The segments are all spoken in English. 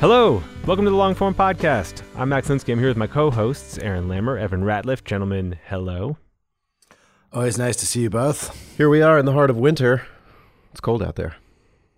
Hello, welcome to the Longform Podcast. I'm Max Linsky. I'm here with my co-hosts, Aaron Lammer, Evan Ratliff. Gentlemen, hello. Always nice to see you both. Here we are in the heart of winter. It's cold out there.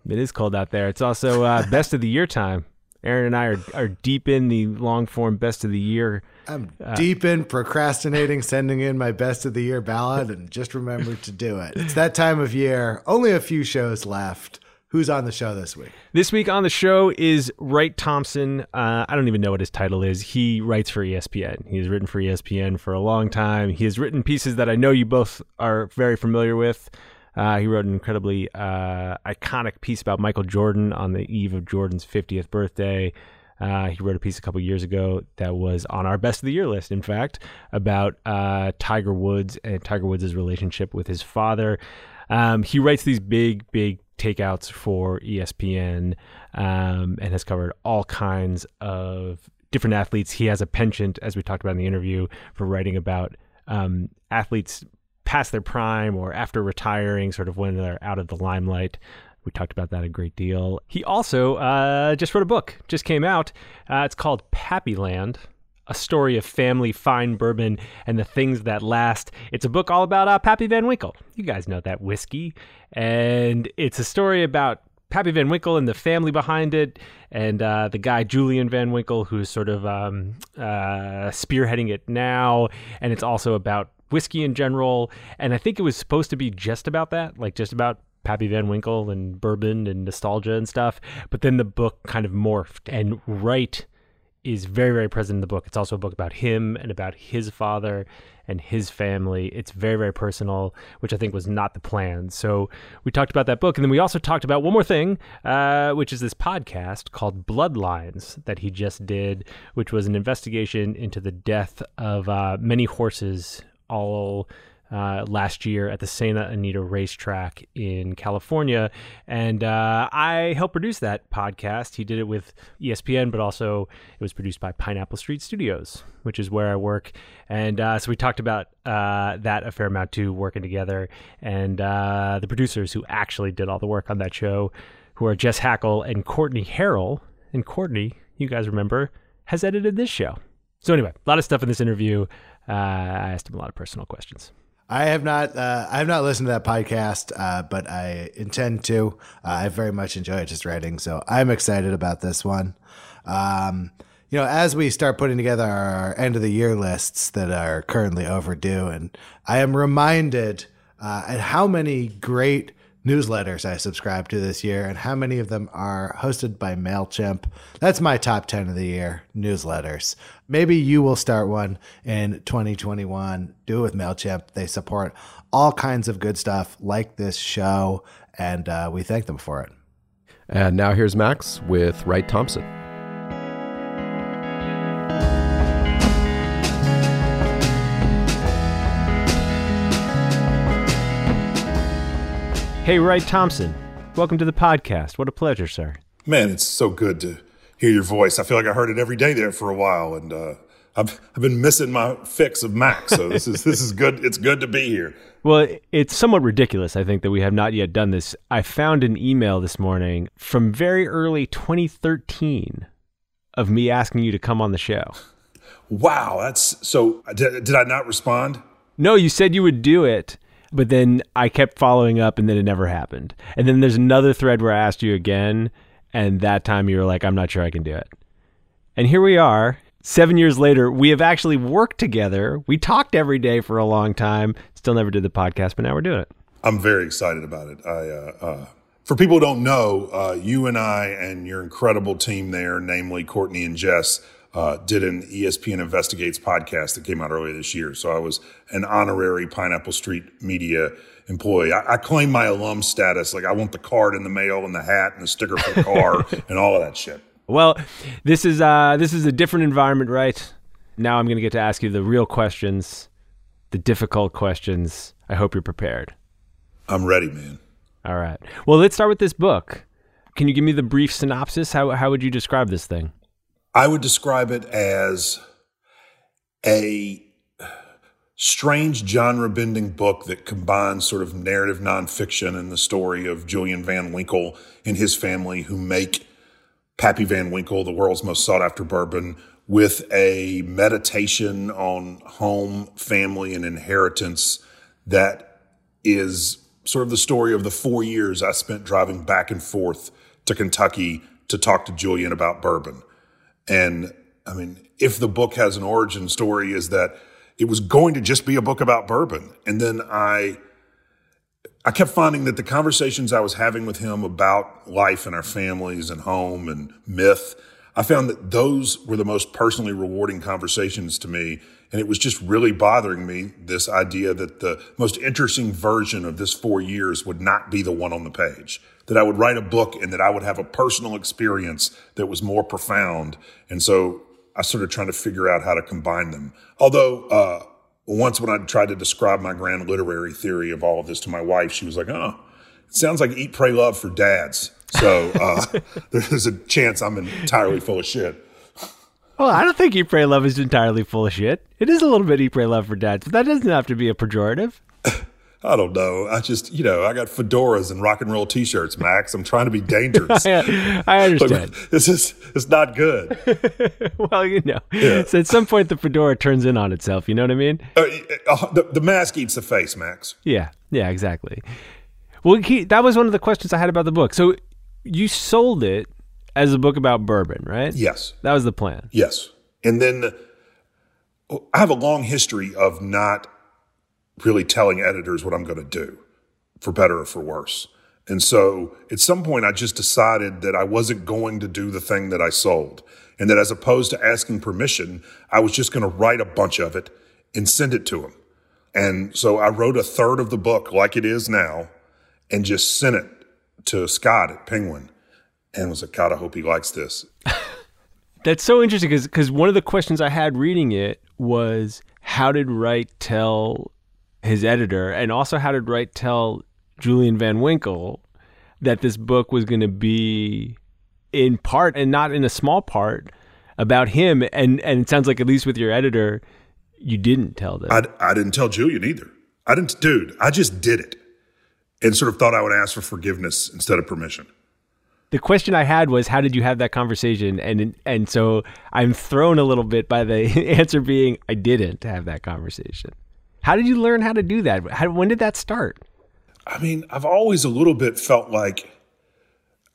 It is cold out there. It's also uh, best of the year time. Aaron and I are, are deep in the long form best of the year. I'm deep in procrastinating, sending in my best of the year ballot, and just remembered to do it. It's that time of year. Only a few shows left. Who's on the show this week? This week on the show is Wright Thompson. Uh, I don't even know what his title is. He writes for ESPN. He's written for ESPN for a long time. He has written pieces that I know you both are very familiar with. Uh, he wrote an incredibly uh, iconic piece about Michael Jordan on the eve of Jordan's 50th birthday. Uh, he wrote a piece a couple years ago that was on our best of the year list, in fact, about uh, Tiger Woods and Tiger Woods' relationship with his father. Um, he writes these big, big takeouts for ESPN um, and has covered all kinds of different athletes. He has a penchant, as we talked about in the interview, for writing about um, athletes past their prime or after retiring, sort of when they're out of the limelight. We talked about that a great deal. He also uh, just wrote a book, just came out. Uh, it's called Pappyland a story of family, fine bourbon, and the things that last. It's a book all about uh, Pappy Van Winkle. You guys know that whiskey. And it's a story about Pappy Van Winkle and the family behind it, and uh, the guy Julian Van Winkle, who's sort of um, uh, spearheading it now. And it's also about whiskey in general. And I think it was supposed to be just about that, like just about Pappy Van Winkle and bourbon and nostalgia and stuff. But then the book kind of morphed, and Wright is very, very present in the book. It's also a book about him and about his father and his family. It's very, very personal, which I think was not the plan. So we talked about that book. And then we also talked about one more thing, uh, which is this podcast called Bloodlines that he just did, which was an investigation into the death of uh, many horses all uh, last year at the Santa Anita racetrack in California. And uh, I helped produce that podcast. He did it with ESPN, but also it was produced by Pineapple Street Studios, which is where I work. And uh, so we talked about uh, that a fair amount too, working together. And uh, the producers who actually did all the work on that show, who are Jess Hackle and Courtney Harrell. And Courtney, you guys remember, has edited this show. So anyway, a lot of stuff in this interview. Uh, I asked him a lot of personal questions. I have not. Uh, I have not listened to that podcast, uh, but I intend to. Uh, I very much enjoyed his writing, so I'm excited about this one. Um, you know, as we start putting together our end of the year lists that are currently overdue, and I am reminded uh, at how many great newsletters I subscribe to this year and how many of them are hosted by MailChimp. That's my top 10 of the year newsletters. Maybe you will start one in 2021. Do it with MailChimp. They support all kinds of good stuff like this show, and uh, we thank them for it. And now here's Max with Wright Thompson. Hey, Wright Thompson. Welcome to the podcast. What a pleasure, sir. Man, it's so good to hear your voice. I feel like I heard it every day there for a while, and uh, I've, I've been missing my fix of Max. So this is this is good. It's good to be here. Well, it's somewhat ridiculous, I think, that we have not yet done this. I found an email this morning from very early 2013 of me asking you to come on the show. Wow, that's so. Did, did I not respond? No, you said you would do it, but then I kept following up and then it never happened. And then there's another thread where I asked you again, and that time you were like, I'm not sure I can do it. And here we are, seven years later. We have actually worked together. We talked every day for a long time. Still never did the podcast, but now we're doing it. I'm very excited about it. I, uh, uh, for people who don't know, uh, you and I and your incredible team there, namely Courtney and Jess, uh, did an ESPN Investigates podcast that came out earlier this year. So I was an honorary Pineapple Street Media employee. I, I claim my alum status. Like I want the card in the mail and the hat and the sticker for the car and all of that shit. Well, this is uh, this is a different environment, right? Now I'm going to get to ask you the real questions, the difficult questions. I hope you're prepared. I'm ready, man. All right. Well, let's start with this book. Can you give me the brief synopsis? How how would you describe this thing? I would describe it as a strange genre bending book that combines sort of narrative nonfiction and the story of Julian Van Winkle and his family who make Pappy Van Winkle, the world's most sought after bourbon, with a meditation on home, family, and inheritance that is sort of the story of the four years I spent driving back and forth to Kentucky to talk to Julian about bourbon. And I mean, if the book has an origin story, is that it was going to just be a book about bourbon. And then I, I kept finding that the conversations I was having with him about life and our families and home and myth, I found that those were the most personally rewarding conversations to me. And it was just really bothering me this idea that the most interesting version of this four years would not be the one on the page that I would write a book and that I would have a personal experience that was more profound. And so I started trying to figure out how to combine them. Although, uh, once when I tried to describe my grand literary theory of all of this to my wife, she was like, oh, it sounds like Eat, Pray, Love for dads. So uh, there's a chance I'm entirely full of shit. Well, I don't think Eat, Pray, Love is entirely full of shit. It is a little bit Eat, Pray, Love for dads, but that doesn't have to be a pejorative. I don't know. I just, you know, I got fedoras and rock and roll T-shirts, Max. I'm trying to be dangerous. I, I understand. this is it's not good. well, you know, yeah. so at some point the fedora turns in on itself. You know what I mean? Uh, uh, the, the, mask eats the face, Max. Yeah, yeah, exactly. Well, he, that was one of the questions I had about the book. So you sold it as a book about bourbon, right? Yes, that was the plan. Yes, and then I have a long history of not really telling editors what I'm going to do, for better or for worse. And so at some point, I just decided that I wasn't going to do the thing that I sold. And that as opposed to asking permission, I was just going to write a bunch of it and send it to him. And so I wrote a third of the book like it is now and just sent it to Scott at Penguin and was like, God, I hope he likes this. That's so interesting because one of the questions I had reading it was how did Wright tell his editor, and also how did Wright tell Julian Van Winkle that this book was going to be in part and not in a small part about him. And and it sounds like at least with your editor, you didn't tell them. I, I didn't tell Julian either. I didn't, dude. I just did it, and sort of thought I would ask for forgiveness instead of permission. The question I had was, how did you have that conversation? And and so I'm thrown a little bit by the answer being, I didn't have that conversation. How did you learn how to do that? How, when did that start? I mean, I've always a little bit felt like,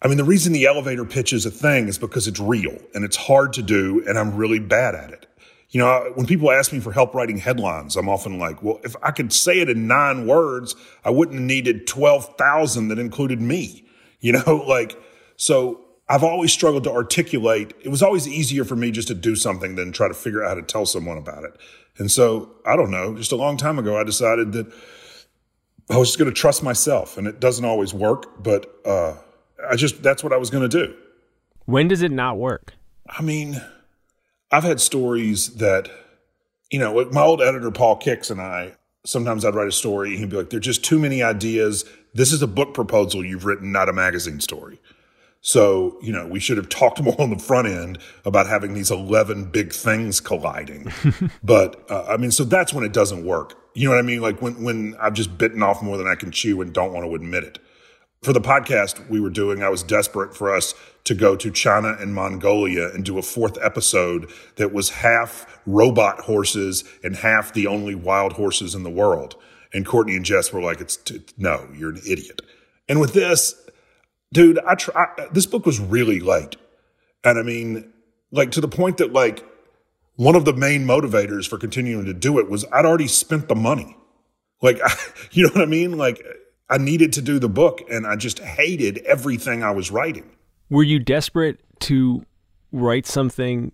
I mean, the reason the elevator pitch is a thing is because it's real and it's hard to do, and I'm really bad at it. You know, when people ask me for help writing headlines, I'm often like, well, if I could say it in nine words, I wouldn't have needed 12,000 that included me. You know, like, so I've always struggled to articulate. It was always easier for me just to do something than try to figure out how to tell someone about it. And so I don't know, just a long time ago, I decided that I was just going to trust myself and it doesn't always work, but, uh, I just, that's what I was going to do. When does it not work? I mean, I've had stories that, you know, my old editor, Paul Kicks, and I, sometimes I'd write a story and he'd be like, there are just too many ideas. This is a book proposal you've written, not a magazine story. So, you know, we should have talked more on the front end about having these 11 big things colliding. but, uh, I mean, so that's when it doesn't work. You know what I mean? Like when, when I've just bitten off more than I can chew and don't want to admit it. For the podcast we were doing, I was desperate for us to go to China and Mongolia and do a fourth episode that was half robot horses and half the only wild horses in the world. And Courtney and Jess were like, "It's t- no, you're an idiot." And with this, dude, I try. This book was really late, and I mean, like to the point that like one of the main motivators for continuing to do it was I'd already spent the money. Like, you know what I mean? Like, I needed to do the book, and I just hated everything I was writing. Were you desperate to write something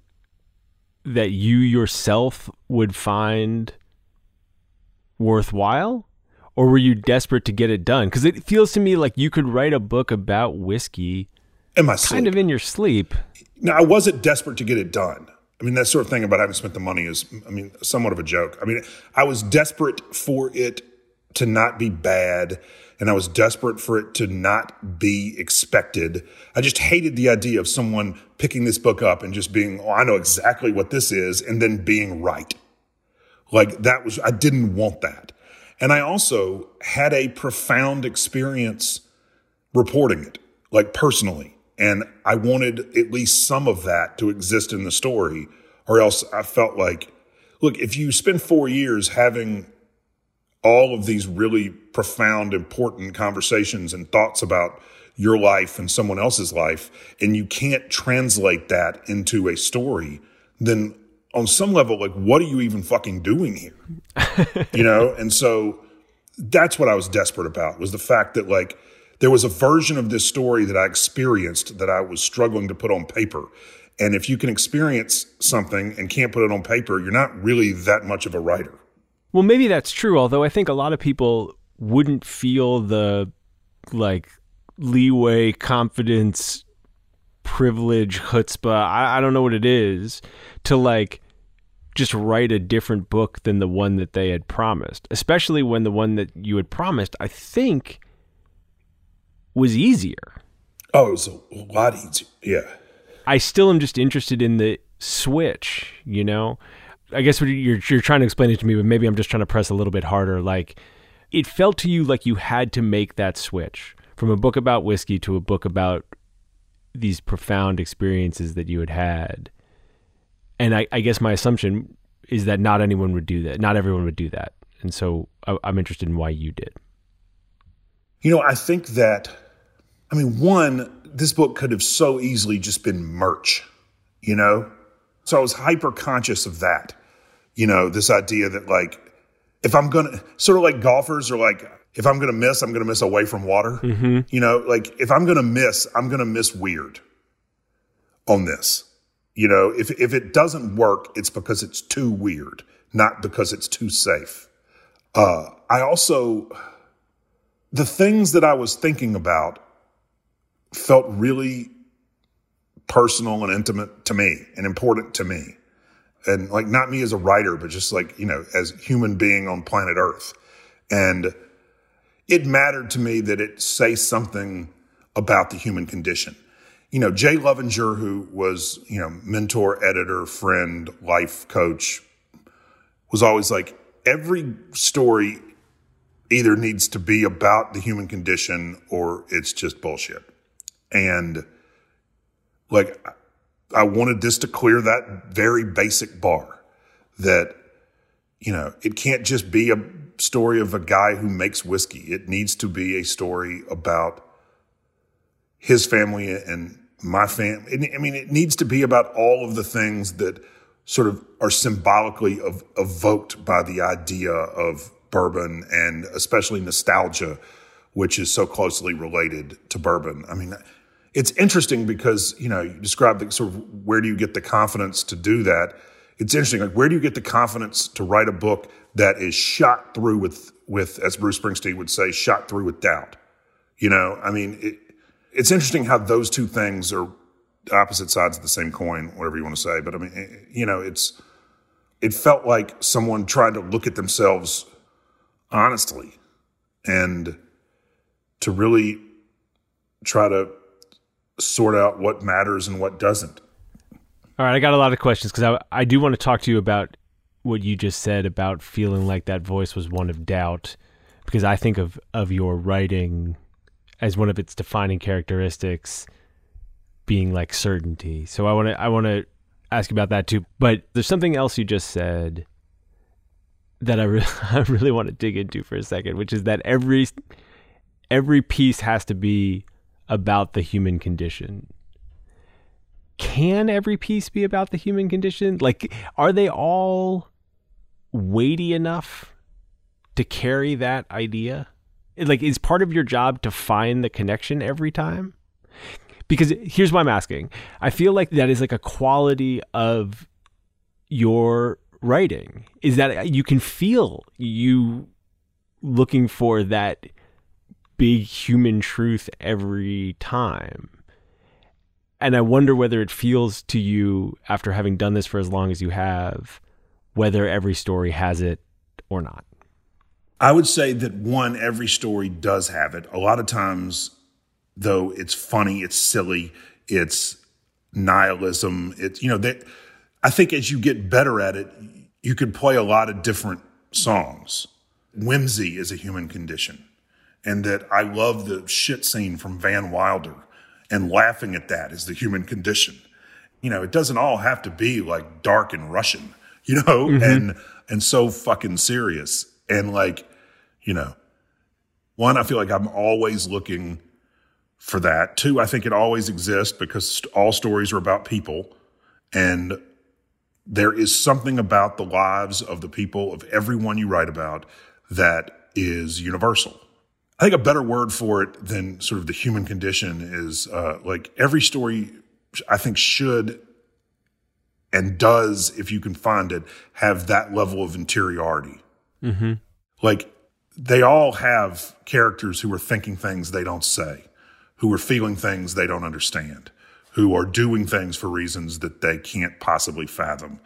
that you yourself would find worthwhile? Or were you desperate to get it done? Because it feels to me like you could write a book about whiskey in my kind of in your sleep. Now, I wasn't desperate to get it done. I mean, that sort of thing about having spent the money is, I mean, somewhat of a joke. I mean, I was desperate for it to not be bad, and I was desperate for it to not be expected. I just hated the idea of someone picking this book up and just being, oh, I know exactly what this is, and then being right. Like, that was, I didn't want that. And I also had a profound experience reporting it, like personally. And I wanted at least some of that to exist in the story, or else I felt like, look, if you spend four years having all of these really profound, important conversations and thoughts about your life and someone else's life, and you can't translate that into a story, then on some level, like, what are you even fucking doing here? you know? And so that's what I was desperate about was the fact that, like, there was a version of this story that I experienced that I was struggling to put on paper. And if you can experience something and can't put it on paper, you're not really that much of a writer. Well, maybe that's true. Although I think a lot of people wouldn't feel the like leeway, confidence, privilege, chutzpah. I, I don't know what it is to like just write a different book than the one that they had promised, especially when the one that you had promised, I think, was easier. Oh, it was a lot easier. Yeah. I still am just interested in the switch, you know? I guess what you're you're trying to explain it to me, but maybe I'm just trying to press a little bit harder. Like it felt to you like you had to make that switch from a book about whiskey to a book about these profound experiences that you had had. And I, I guess my assumption is that not anyone would do that. Not everyone would do that. And so I, I'm interested in why you did. You know, I think that, I mean, one, this book could have so easily just been merch, you know? So I was hyper conscious of that. You know, this idea that like, if I'm going to, sort of like golfers are like, if I'm going to miss, I'm going to miss away from water. Mm-hmm. You know, like if I'm going to miss, I'm going to miss weird on this. You know, if, if it doesn't work, it's because it's too weird, not because it's too safe. Uh, I also, the things that I was thinking about felt really personal and intimate to me and important to me. And like not me as a writer, but just like, you know, as human being on planet Earth. And it mattered to me that it say something about the human condition. You know, Jay Lovinger, who was, you know, mentor, editor, friend, life coach, was always like, every story either needs to be about the human condition or it's just bullshit. And like, I wanted this to clear that very basic bar that, you know, it can't just be a story of a guy who makes whiskey. It needs to be a story about his family and my family. I mean, it needs to be about all of the things that sort of are symbolically ev- evoked by the idea of bourbon and especially nostalgia, which is so closely related to bourbon. I mean, it's interesting because, you know, you describe the sort of where do you get the confidence to do that? It's interesting. Like, where do you get the confidence to write a book that is shot through with, with, as Bruce Springsteen would say, shot through with doubt? You know, I mean, it, it's interesting how those two things are opposite sides of the same coin, whatever you want to say. But I mean, you know, it's, it felt like someone tried to look at themselves honestly and to really try to sort out what matters and what doesn't. All right, I got a lot of questions because I, I do want to talk to you about what you just said about feeling like that voice was one of doubt, because I think of of your writing as one of its defining characteristics being like certainty. So I want to I want to ask you about that too. But there's something else you just said that I really I really want to dig into for a second, which is that every every piece has to be about the human condition. Can every piece be about the human condition? Like are they all weighty enough to carry that idea? Like is part of your job to find the connection every time? Because here's why I'm asking. I feel like that is like a quality of your writing is that you can feel you looking for that big human truth every time. And I wonder whether it feels to you after having done this for as long as you have, whether every story has it or not. I would say that one, every story does have it. A lot of times, though, it's funny, it's silly, it's nihilism. It's, you know, that I think as you get better at it, you could play a lot of different songs. Whimsy is a human condition. And that I love the shit scene from Van Wilder and laughing at that is the human condition. You know, it doesn't all have to be like dark and Russian, you know, mm-hmm. and, and so fucking serious. And like, you know, one, I feel like I'm always looking for that. Two, I think it always exists because all stories are about people. And there is something about the lives of the people of everyone you write about that is universal. I think a better word for it than sort of the human condition is uh, like every story I think should and does, if you can find it, have that level of interiority. Mm-hmm. Like they all have characters who are thinking things they don't say, who are feeling things they don't understand who are doing things for reasons that they can't possibly fathom.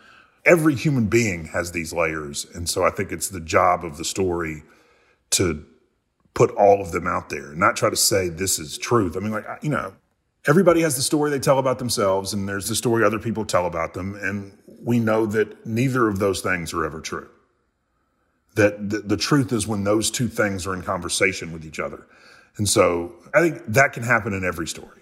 Every human being has these layers. And so I think it's the job of the story to put all of them out there not try to say this is truth. I mean, like, you know, everybody has the story they tell about themselves and there's the story other people tell about them. And we know that neither of those things are ever true. That the, the truth is when those two things are in conversation with each other. And so I think that can happen in every story.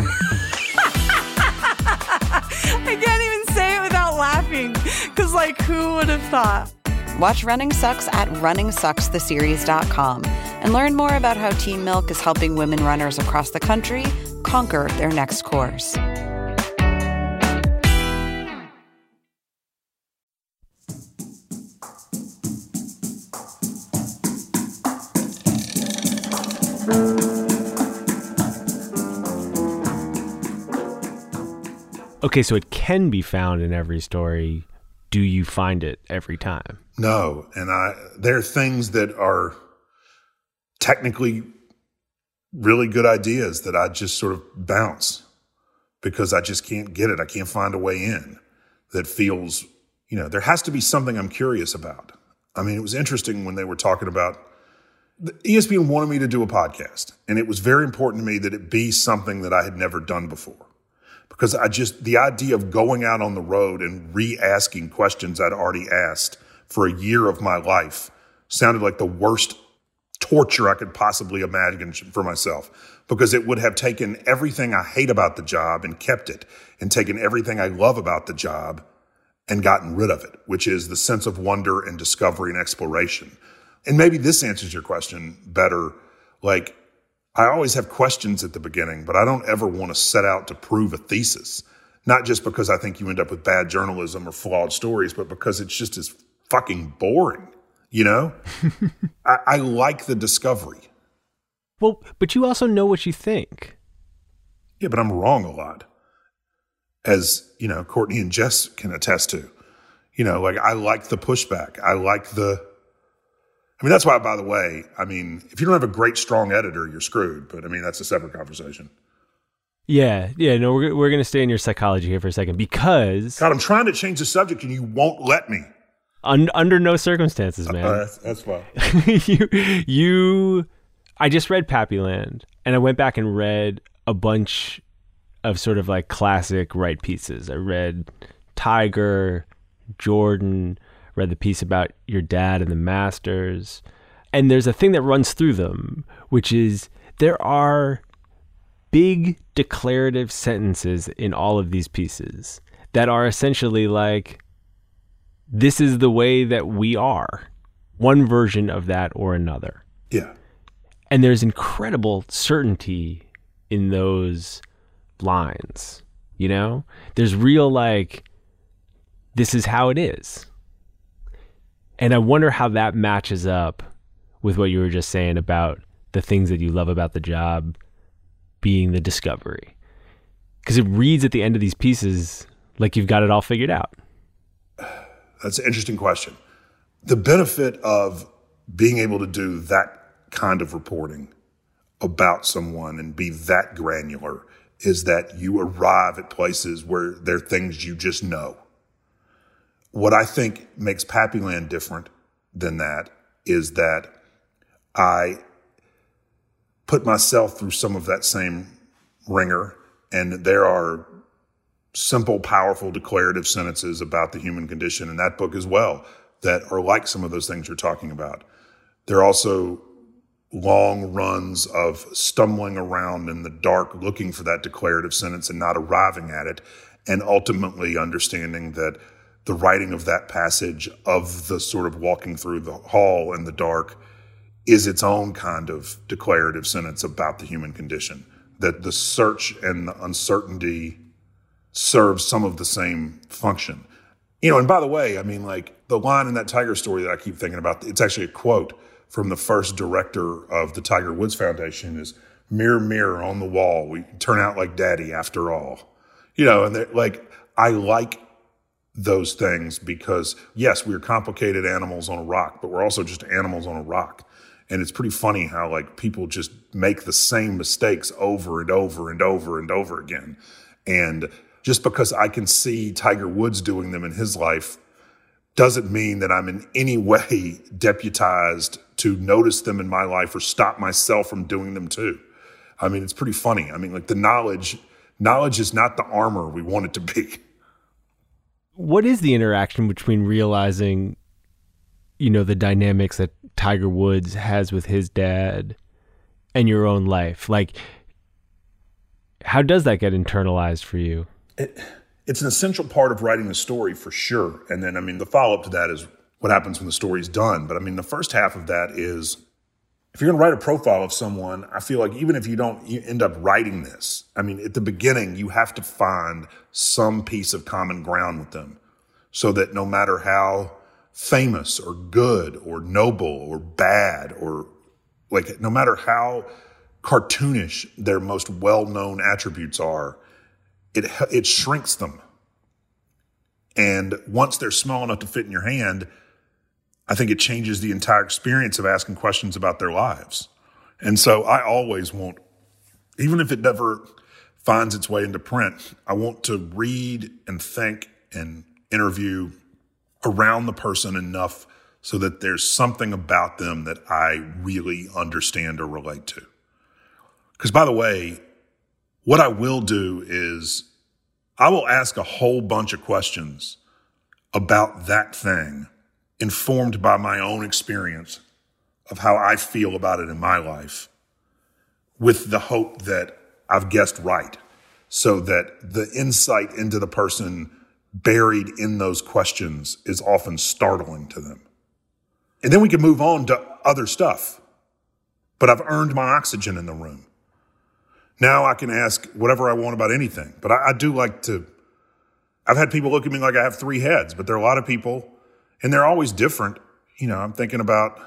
Laughing because, like, who would have thought? Watch Running Sucks at runningsuckstheseries.com and learn more about how Team Milk is helping women runners across the country conquer their next course. Okay, so it can be found in every story. Do you find it every time? No, and I there are things that are technically really good ideas that I just sort of bounce because I just can't get it. I can't find a way in that feels, you know, there has to be something I'm curious about. I mean, it was interesting when they were talking about ESPN wanted me to do a podcast, and it was very important to me that it be something that I had never done before because I just, the idea of going out on the road and re asking questions I'd already asked for a year of my life sounded like the worst torture I could possibly imagine for myself because it would have taken everything I hate about the job and kept it and taken everything I love about the job and gotten rid of it, which is the sense of wonder and discovery and exploration. And maybe this answers your question better. Like, I always have questions at the beginning, but I don't ever want to set out to prove a thesis. Not just because I think you end up with bad journalism or flawed stories, but because it's just as fucking boring. You know, I, I like the discovery. Well, but you also know what you think. Yeah, but I'm wrong a lot, as you know, Courtney and Jess can attest to. You know, like I like the pushback. I like the I mean, that's why, by the way, I mean, if you don't have a great, strong editor, you're screwed. But I mean, that's a separate conversation. Yeah, yeah, no, we're, we're going to stay in your psychology here for a second because. God, I'm trying to change the subject and you won't let me. Un- under no circumstances, man. Uh, that's, that's fine. you, you, I just read Pappyland and I went back and read a bunch of sort of like classic Wright pieces. I read Tiger, Jordan, read the piece about your dad and the masters. And there's a thing that runs through them, which is there are big declarative sentences in all of these pieces that are essentially like, this is the way that we are, one version of that or another. Yeah. And there's incredible certainty in those lines, you know? There's real, like, this is how it is. And I wonder how that matches up with what you were just saying about the things that you love about the job being the discovery. Because it reads at the end of these pieces like you've got it all figured out. That's an interesting question. The benefit of being able to do that kind of reporting about someone and be that granular is that you arrive at places where there are things you just know. What I think makes Pappyland different than that is that I put myself through some of that same wringer, and there are simple, powerful, declarative sentences about the human condition in that book as well that are like some of those things you're talking about. There are also long runs of stumbling around in the dark looking for that declarative sentence and not arriving at it, and ultimately understanding that the writing of that passage of the sort of walking through the hall in the dark is its own kind of declarative sentence about the human condition. That the search and the uncertainty serves some of the same function. You know, and by the way, I mean, like the line in that Tiger story that I keep thinking about, it's actually a quote from the first director of the Tiger Woods Foundation is mirror, mirror on the wall. We turn out like daddy after all. You know, and like, I like those things because yes, we're complicated animals on a rock, but we're also just animals on a rock. And it's pretty funny how like people just make the same mistakes over and over and over and over again. And just because I can see Tiger Woods doing them in his life doesn't mean that I'm in any way deputized to notice them in my life or stop myself from doing them too. I mean, it's pretty funny. I mean, like the knowledge, knowledge is not the armor we want it to be what is the interaction between realizing you know the dynamics that Tiger Woods has with his dad and your own life like how does that get internalized for you it it's an essential part of writing the story for sure. And then, I mean, the follow up to that is what happens when the story's done. But I mean, the first half of that is if you're going to write a profile of someone, I feel like even if you don't you end up writing this, I mean, at the beginning, you have to find some piece of common ground with them so that no matter how famous or good or noble or bad or like, no matter how cartoonish their most well known attributes are, it, it shrinks them. And once they're small enough to fit in your hand, I think it changes the entire experience of asking questions about their lives. And so I always want, even if it never finds its way into print, I want to read and think and interview around the person enough so that there's something about them that I really understand or relate to. Because by the way, what I will do is I will ask a whole bunch of questions about that thing informed by my own experience of how I feel about it in my life with the hope that I've guessed right so that the insight into the person buried in those questions is often startling to them. And then we can move on to other stuff. But I've earned my oxygen in the room. Now I can ask whatever I want about anything. But I, I do like to, I've had people look at me like I have three heads, but there are a lot of people and they're always different. You know, I'm thinking about,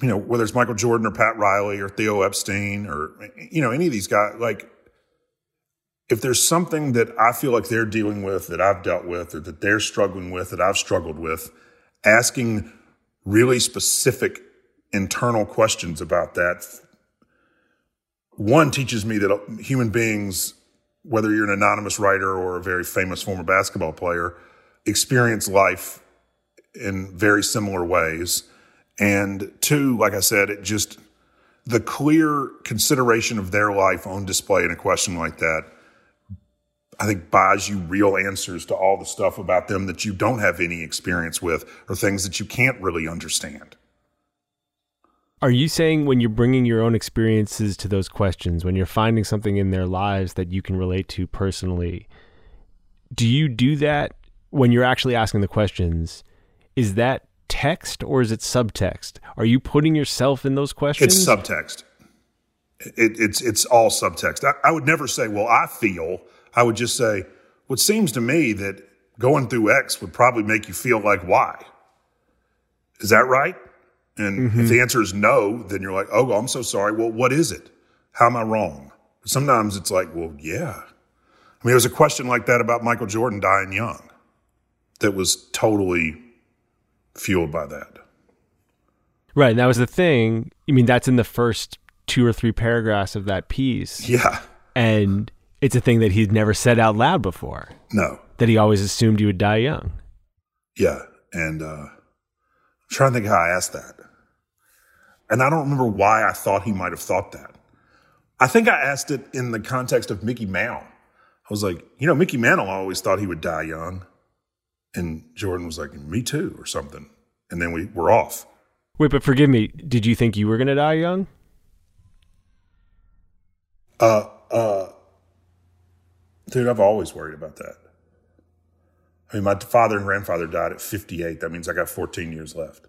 you know, whether it's Michael Jordan or Pat Riley or Theo Epstein or, you know, any of these guys, like, if there's something that I feel like they're dealing with that I've dealt with or that they're struggling with that I've struggled with, asking really specific internal questions about that. One teaches me that human beings, whether you're an anonymous writer or a very famous former basketball player, experience life in very similar ways. And two, like I said, it just, the clear consideration of their life on display in a question like that, I think buys you real answers to all the stuff about them that you don't have any experience with or things that you can't really understand. Are you saying when you're bringing your own experiences to those questions, when you're finding something in their lives that you can relate to personally, do you do that when you're actually asking the questions, is that text or is it subtext? Are you putting yourself in those questions? It's subtext. It, it's it's all subtext. I, I would never say, "Well, I feel." I would just say, "What seems to me that going through X would probably make you feel like Y." Is that right? And mm-hmm. if the answer is no, then you're like, "Oh, I'm so sorry." Well, what is it? How am I wrong? Sometimes it's like, "Well, yeah." I mean, there was a question like that about Michael Jordan dying young that was totally fueled by that. Right. And that was the thing. I mean, that's in the first two or three paragraphs of that piece. Yeah. And it's a thing that he'd never said out loud before. No. That he always assumed you would die young. Yeah. And uh, I'm trying to think how I asked that. And I don't remember why I thought he might have thought that. I think I asked it in the context of Mickey Mantle. I was like, you know, Mickey Mantle always thought he would die young. And Jordan was like, me too, or something. And then we were off. Wait, but forgive me. Did you think you were going to die young? Uh, uh, dude, I've always worried about that. I mean, my father and grandfather died at 58. That means I got 14 years left.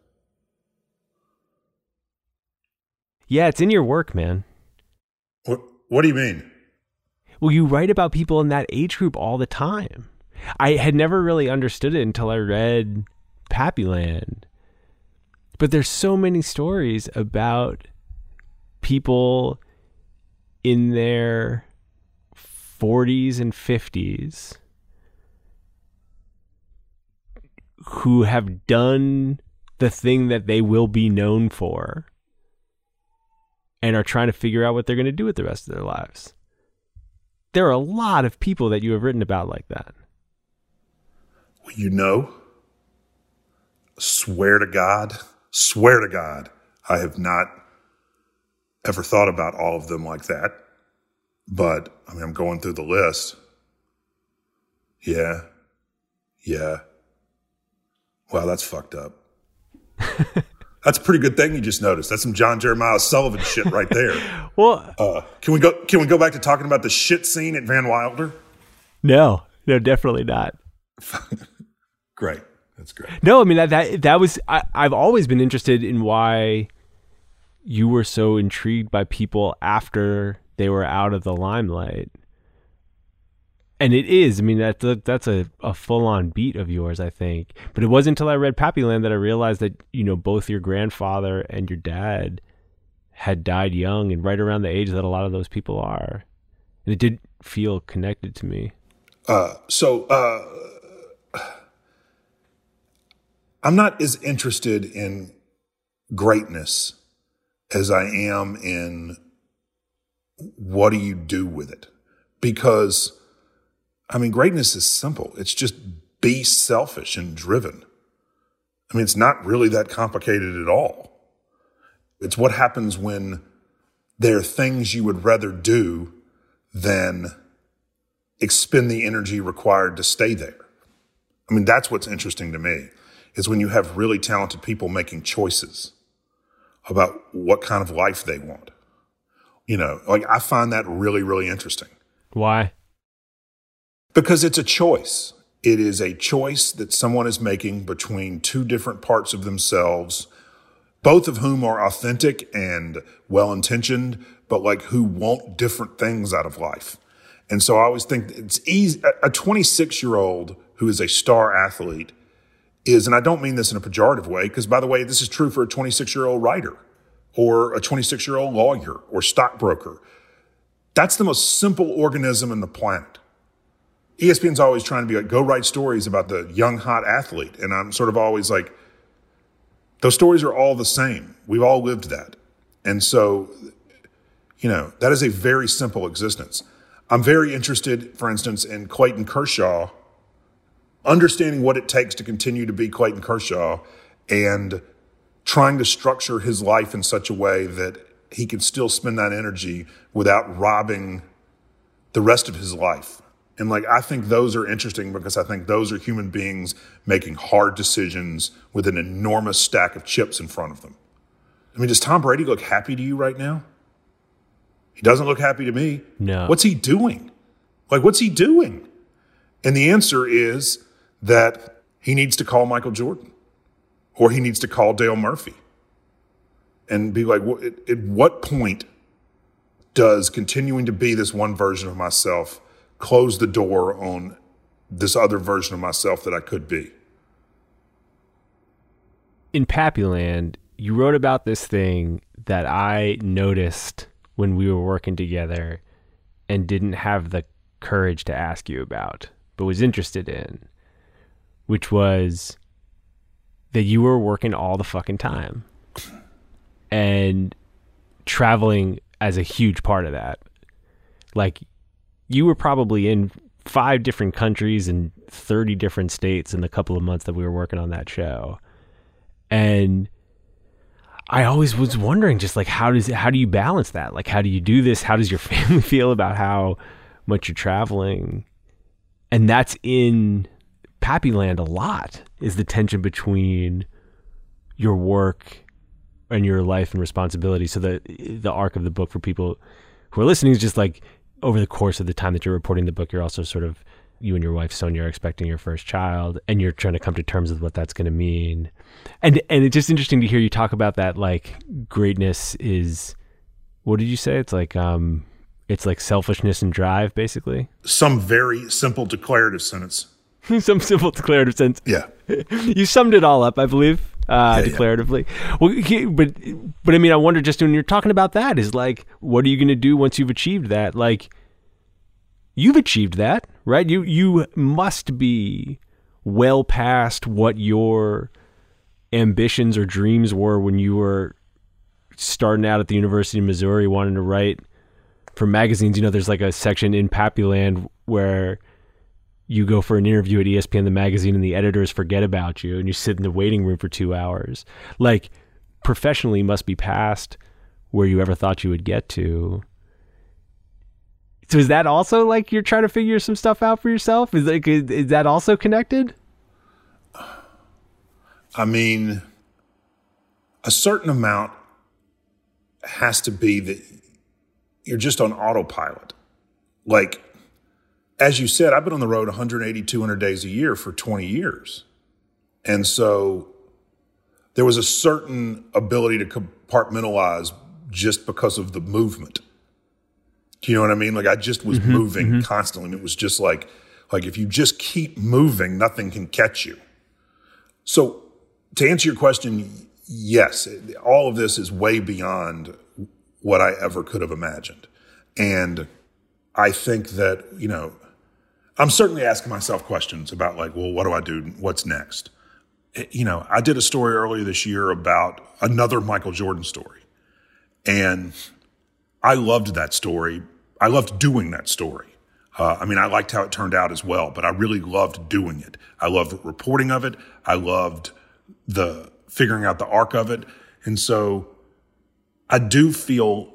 Yeah, it's in your work, man. What, what do you mean? Well, you write about people in that age group all the time. I had never really understood it until I read Pappyland. But there's so many stories about people in their 40s and 50s who have done the thing that they will be known for and are trying to figure out what they're going to do with the rest of their lives. There are a lot of people that you have written about like that you know, swear to God, swear to God, I have not ever thought about all of them like that. But I mean, I'm going through the list. Yeah. Yeah. Wow, that's fucked up. that's a pretty good thing you just noticed. That's some John Jeremiah Sullivan shit right there. well, uh, can we go? Can we go back to talking about the shit scene at Van Wilder? No, no, definitely not. great. That's great. No, I mean that that that was I, I've always been interested in why you were so intrigued by people after they were out of the limelight. And it is, I mean that's a, that's a, a full on beat of yours, I think. But it wasn't until I read Pappyland that I realized that, you know, both your grandfather and your dad had died young and right around the age that a lot of those people are. And it did feel connected to me. Uh, so uh, I'm not as interested in greatness as I am in what do you do with it? Because, I mean, greatness is simple. It's just be selfish and driven. I mean, it's not really that complicated at all. It's what happens when there are things you would rather do than expend the energy required to stay there. I mean, that's what's interesting to me is when you have really talented people making choices about what kind of life they want. You know, like I find that really, really interesting. Why? Because it's a choice. It is a choice that someone is making between two different parts of themselves, both of whom are authentic and well intentioned, but like who want different things out of life. And so I always think it's easy. A 26 year old who is a star athlete is, and I don't mean this in a pejorative way, because by the way, this is true for a 26 year old writer or a 26 year old lawyer or stockbroker. That's the most simple organism in the planet. ESPN's always trying to be like, go write stories about the young, hot athlete. And I'm sort of always like, those stories are all the same. We've all lived that. And so, you know, that is a very simple existence. I'm very interested, for instance, in Clayton Kershaw, understanding what it takes to continue to be Clayton Kershaw and trying to structure his life in such a way that he can still spend that energy without robbing the rest of his life. And like, I think those are interesting because I think those are human beings making hard decisions with an enormous stack of chips in front of them. I mean, does Tom Brady look happy to you right now? He doesn't look happy to me. No. What's he doing? Like, what's he doing? And the answer is that he needs to call Michael Jordan or he needs to call Dale Murphy and be like, at what point does continuing to be this one version of myself close the door on this other version of myself that I could be? In Pappyland, you wrote about this thing that I noticed when we were working together and didn't have the courage to ask you about, but was interested in, which was that you were working all the fucking time and traveling as a huge part of that. Like you were probably in five different countries and 30 different states in the couple of months that we were working on that show. And I always was wondering just like how does how do you balance that? Like how do you do this? How does your family feel about how much you're traveling? And that's in Pappyland a lot is the tension between your work and your life and responsibility. So the the arc of the book for people who are listening is just like over the course of the time that you're reporting the book, you're also sort of you and your wife Sonia are expecting your first child, and you're trying to come to terms with what that's going to mean. And and it's just interesting to hear you talk about that. Like greatness is, what did you say? It's like um, it's like selfishness and drive, basically. Some very simple declarative sentence. Some simple declarative sense. Yeah, you summed it all up, I believe. Uh, yeah, declaratively. Yeah. Well, but but I mean, I wonder just when you're talking about that is like, what are you going to do once you've achieved that? Like, you've achieved that, right? You you must be well past what your ambitions or dreams were when you were starting out at the University of Missouri wanting to write for magazines. You know, there's like a section in Pappyland where you go for an interview at ESPN the magazine and the editors forget about you and you sit in the waiting room for 2 hours. Like professionally must be past where you ever thought you would get to. So is that also like you're trying to figure some stuff out for yourself? Is like is that also connected? I mean, a certain amount has to be that you're just on autopilot. Like as you said, I've been on the road 180, 200 days a year for 20 years. And so there was a certain ability to compartmentalize just because of the movement. Do you know what I mean? Like I just was mm-hmm, moving mm-hmm. constantly. And it was just like, like if you just keep moving, nothing can catch you. So to answer your question, yes, all of this is way beyond what I ever could have imagined. And I think that, you know, I'm certainly asking myself questions about like, well, what do I do? What's next? Eh, you know, I did a story earlier this year about another Michael Jordan story. And I loved that story. I loved doing that story. Uh, I mean, I liked how it turned out as well, but I really loved doing it. I loved reporting of it. I loved the figuring out the arc of it. And so I do feel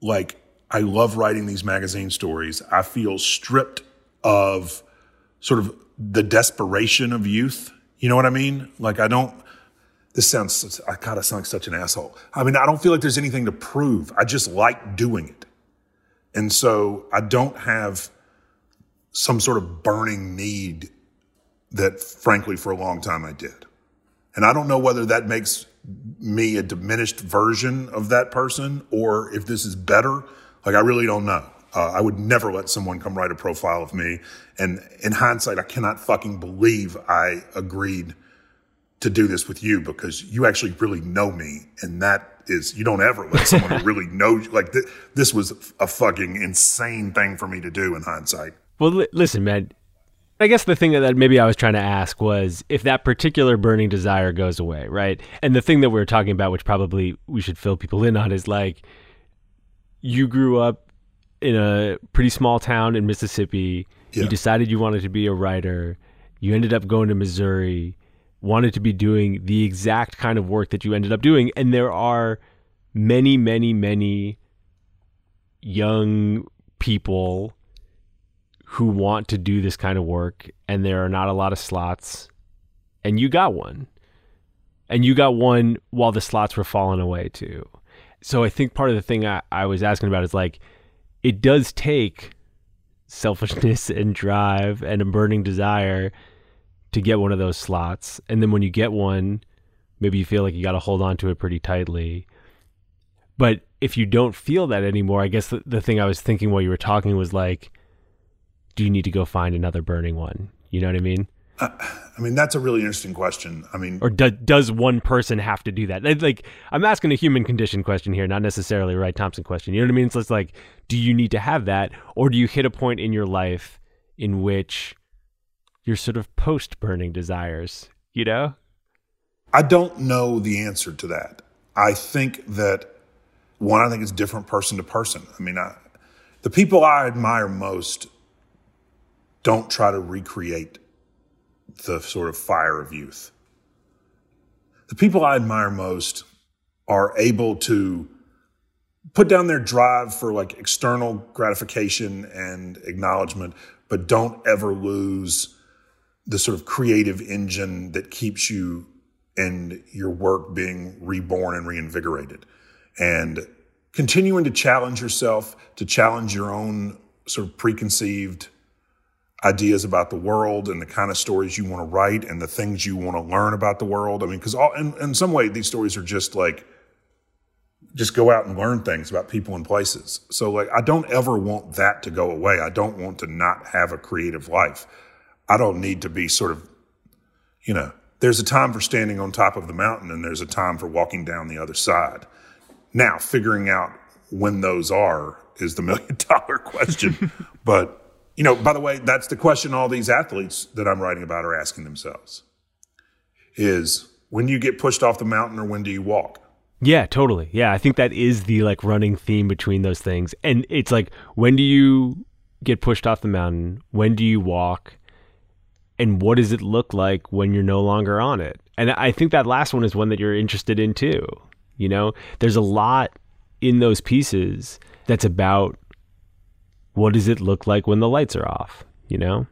like I love writing these magazine stories. I feel stripped of sort of the desperation of youth. You know what I mean? Like I don't, this sounds, I kind of sound like such an asshole. I mean, I don't feel like there's anything to prove. I just like doing it. And so I don't have some sort of burning need that frankly for a long time I did. And I don't know whether that makes me a diminished version of that person or if this is better. Like, I really don't know. Uh, I would never let someone come write a profile of me. And in hindsight, I cannot fucking believe I agreed to do this with you because you actually really know me. And that is, you don't ever let someone who really knows, like, th- this was a fucking insane thing for me to do in hindsight. Well, li- listen, man. I guess the thing that maybe I was trying to ask was if that particular burning desire goes away, right? And the thing that we are talking about, which probably we should fill people in on, is like you grew up in a pretty small town in Mississippi. Yeah. You decided you wanted to be a writer. You ended up going to Missouri, wanted to be doing the exact kind of work that you ended up doing. And there are many, many, many young people who want to do this kind of work and there are not a lot of slots and you got one and you got one while the slots were falling away too so i think part of the thing i, I was asking about is like it does take selfishness and drive and a burning desire to get one of those slots and then when you get one maybe you feel like you got to hold on to it pretty tightly but if you don't feel that anymore i guess the, the thing i was thinking while you were talking was like do you need to go find another burning one? You know what I mean? Uh, I mean, that's a really interesting question. I mean, or do, does one person have to do that? Like, I'm asking a human condition question here, not necessarily a Wright Thompson question. You know what I mean? So it's like, do you need to have that, or do you hit a point in your life in which you're sort of post burning desires? You know? I don't know the answer to that. I think that one, I think it's different person to person. I mean, I, the people I admire most don't try to recreate the sort of fire of youth. The people I admire most are able to put down their drive for like external gratification and acknowledgement, but don't ever lose the sort of creative engine that keeps you and your work being reborn and reinvigorated. And continuing to challenge yourself, to challenge your own sort of preconceived ideas about the world and the kind of stories you want to write and the things you want to learn about the world. I mean, because in, in some way, these stories are just like, just go out and learn things about people and places. So, like, I don't ever want that to go away. I don't want to not have a creative life. I don't need to be sort of, you know, there's a time for standing on top of the mountain and there's a time for walking down the other side. Now, figuring out when those are is the million dollar question. but you know, by the way, that's the question all these athletes that I'm writing about are asking themselves is when do you get pushed off the mountain or when do you walk? Yeah, totally. Yeah, I think that is the like running theme between those things. And it's like when do you get pushed off the mountain? When do you walk? And what does it look like when you're no longer on it? And I think that last one is one that you're interested in too. You know, there's a lot in those pieces that's about what does it look like when the lights are off? You know,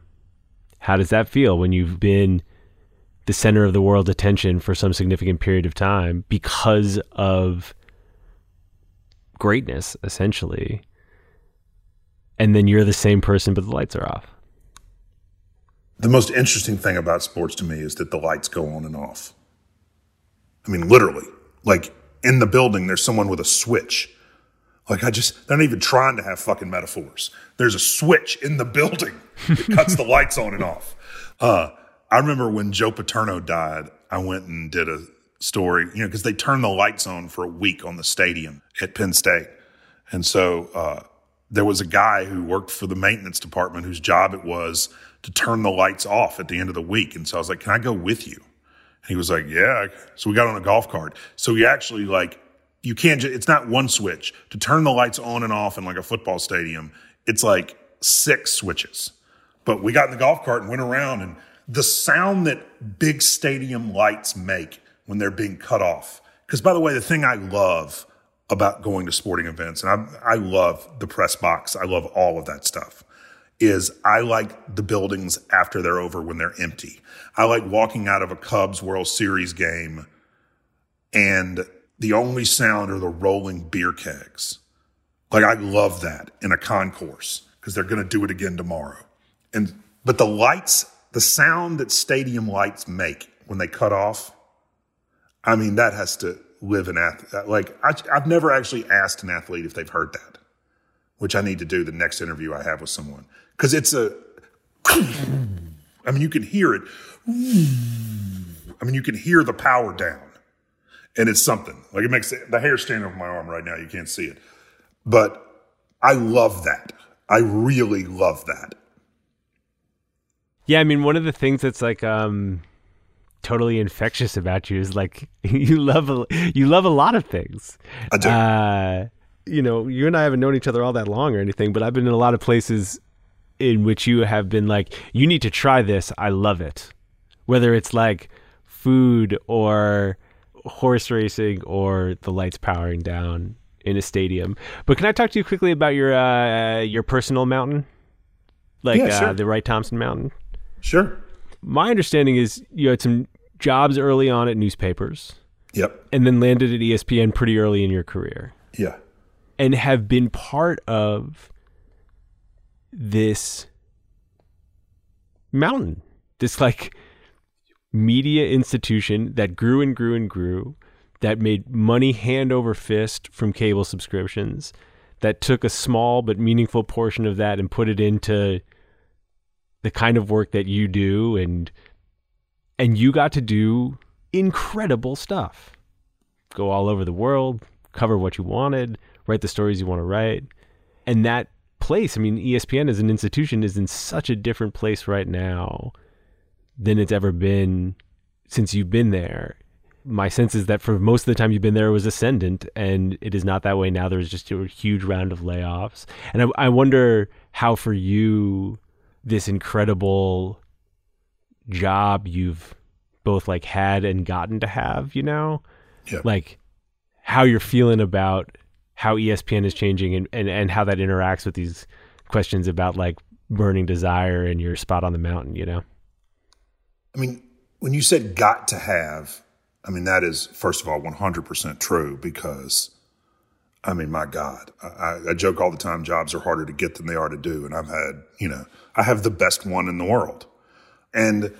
how does that feel when you've been the center of the world's attention for some significant period of time because of greatness, essentially? And then you're the same person, but the lights are off. the most interesting thing about sports to me is that the lights go on and off. I mean, literally, like in the building, there's someone with a switch. Like I just, they're not even trying to have fucking metaphors. There's a switch in the building that cuts the lights on and off. Uh, I remember when Joe Paterno died, I went and did a story, you know, because they turned the lights on for a week on the stadium at Penn State. And so uh, there was a guy who worked for the maintenance department whose job it was to turn the lights off at the end of the week. And so I was like, Can I go with you? And he was like, Yeah. So we got on a golf cart. So we actually like, you can't, ju- it's not one switch to turn the lights on and off in like a football stadium. It's like six switches. But we got in the golf cart and went around and the sound that big stadium lights make when they're being cut off. Because by the way, the thing I love about going to sporting events, and I, I love the press box, I love all of that stuff, is I like the buildings after they're over when they're empty. I like walking out of a Cubs World Series game and the only sound are the rolling beer kegs. Like I love that in a concourse because they're going to do it again tomorrow. And but the lights, the sound that stadium lights make when they cut off, I mean that has to live in athlete. Uh, like I, I've never actually asked an athlete if they've heard that, which I need to do the next interview I have with someone because it's a. I mean, you can hear it. I mean, you can hear the power down, and it's something like it makes the hair stand over my arm right now. You can't see it, but I love that. I really love that. Yeah, I mean, one of the things that's like um totally infectious about you is like you love a, you love a lot of things. I do. Uh, you know, you and I haven't known each other all that long or anything, but I've been in a lot of places in which you have been like, you need to try this. I love it. Whether it's like food or horse racing or the lights powering down in a stadium. But can I talk to you quickly about your uh, your personal mountain, like Yeah, sure. uh, the Wright Thompson Mountain? Sure. My understanding is you had some jobs early on at newspapers, Yep. and then landed at ESPN pretty early in your career, Yeah. and have been part of this mountain, this like media institution that grew and grew and grew, that made money hand over fist from cable subscriptions, that took a small but meaningful portion of that and put it into the kind of work that you do and and you got to do incredible stuff. Go all over the world, cover what you wanted, write the stories you want to write. And that place, I mean, ESPN as an institution is in such a different place right now than it's ever been since you've been there. My sense is that for most of the time you've been there, it was ascendant, and it is not that way now. There's just a huge round of layoffs. And I, I wonder how, for you, this incredible job you've both like had and gotten to have, you know, like how you're feeling about how ESPN is changing and, and, and how that interacts with these questions about like burning desire and your spot on the mountain, you know? I mean, when you said got to have, I mean, that is, first of all, 100% true because, I mean, my God, I, I- joke all the time jobs are harder to get than they are to do. And I've had, you know, I have the best one in the world. And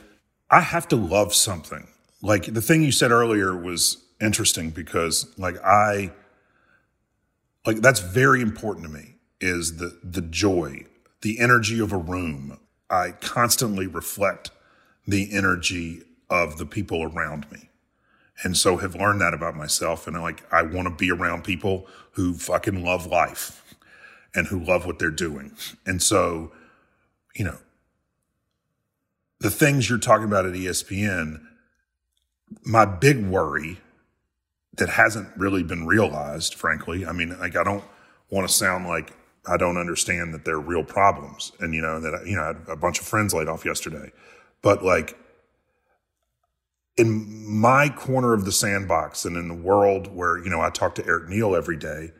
I have to love something. Like the thing you said earlier was interesting because, like, I, like, that's very important to me is the, the joy, the energy of a room. I constantly reflect the energy of the people around me. And so have learned that about myself. And like, I want to be around people who fucking love life and who love what they're doing. And so, you know, the things you're talking about at ESPN, my big worry that hasn't really been realized, frankly, I mean, like, I don't want to sound like I don't understand that they're real problems. And, you know, that, you know, I had a bunch of friends laid off yesterday. But like, in my corner of the sandbox and in the world where, you know, I talk to Eric Neel every day,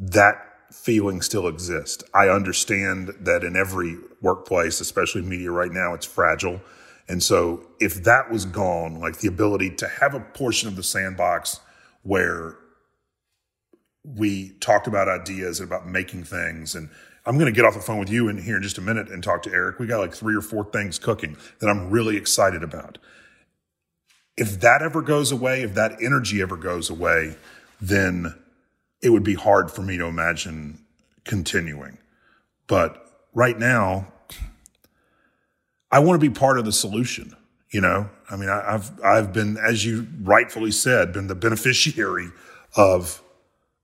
that feeling still exists. I understand that in every workplace, especially media right now, it's fragile. And so if that was gone, like the ability to have a portion of the sandbox where we talked about ideas and about making things. And I'm going to get off the phone with you in here in just a minute and talk to Eric. We got like three or four things cooking that I'm really excited about. If that ever goes away, if that energy ever goes away, then it would be hard for me to imagine continuing. But right now, I want to be part of the solution. You know, I mean, I, I've I've been, as you rightfully said, been the beneficiary of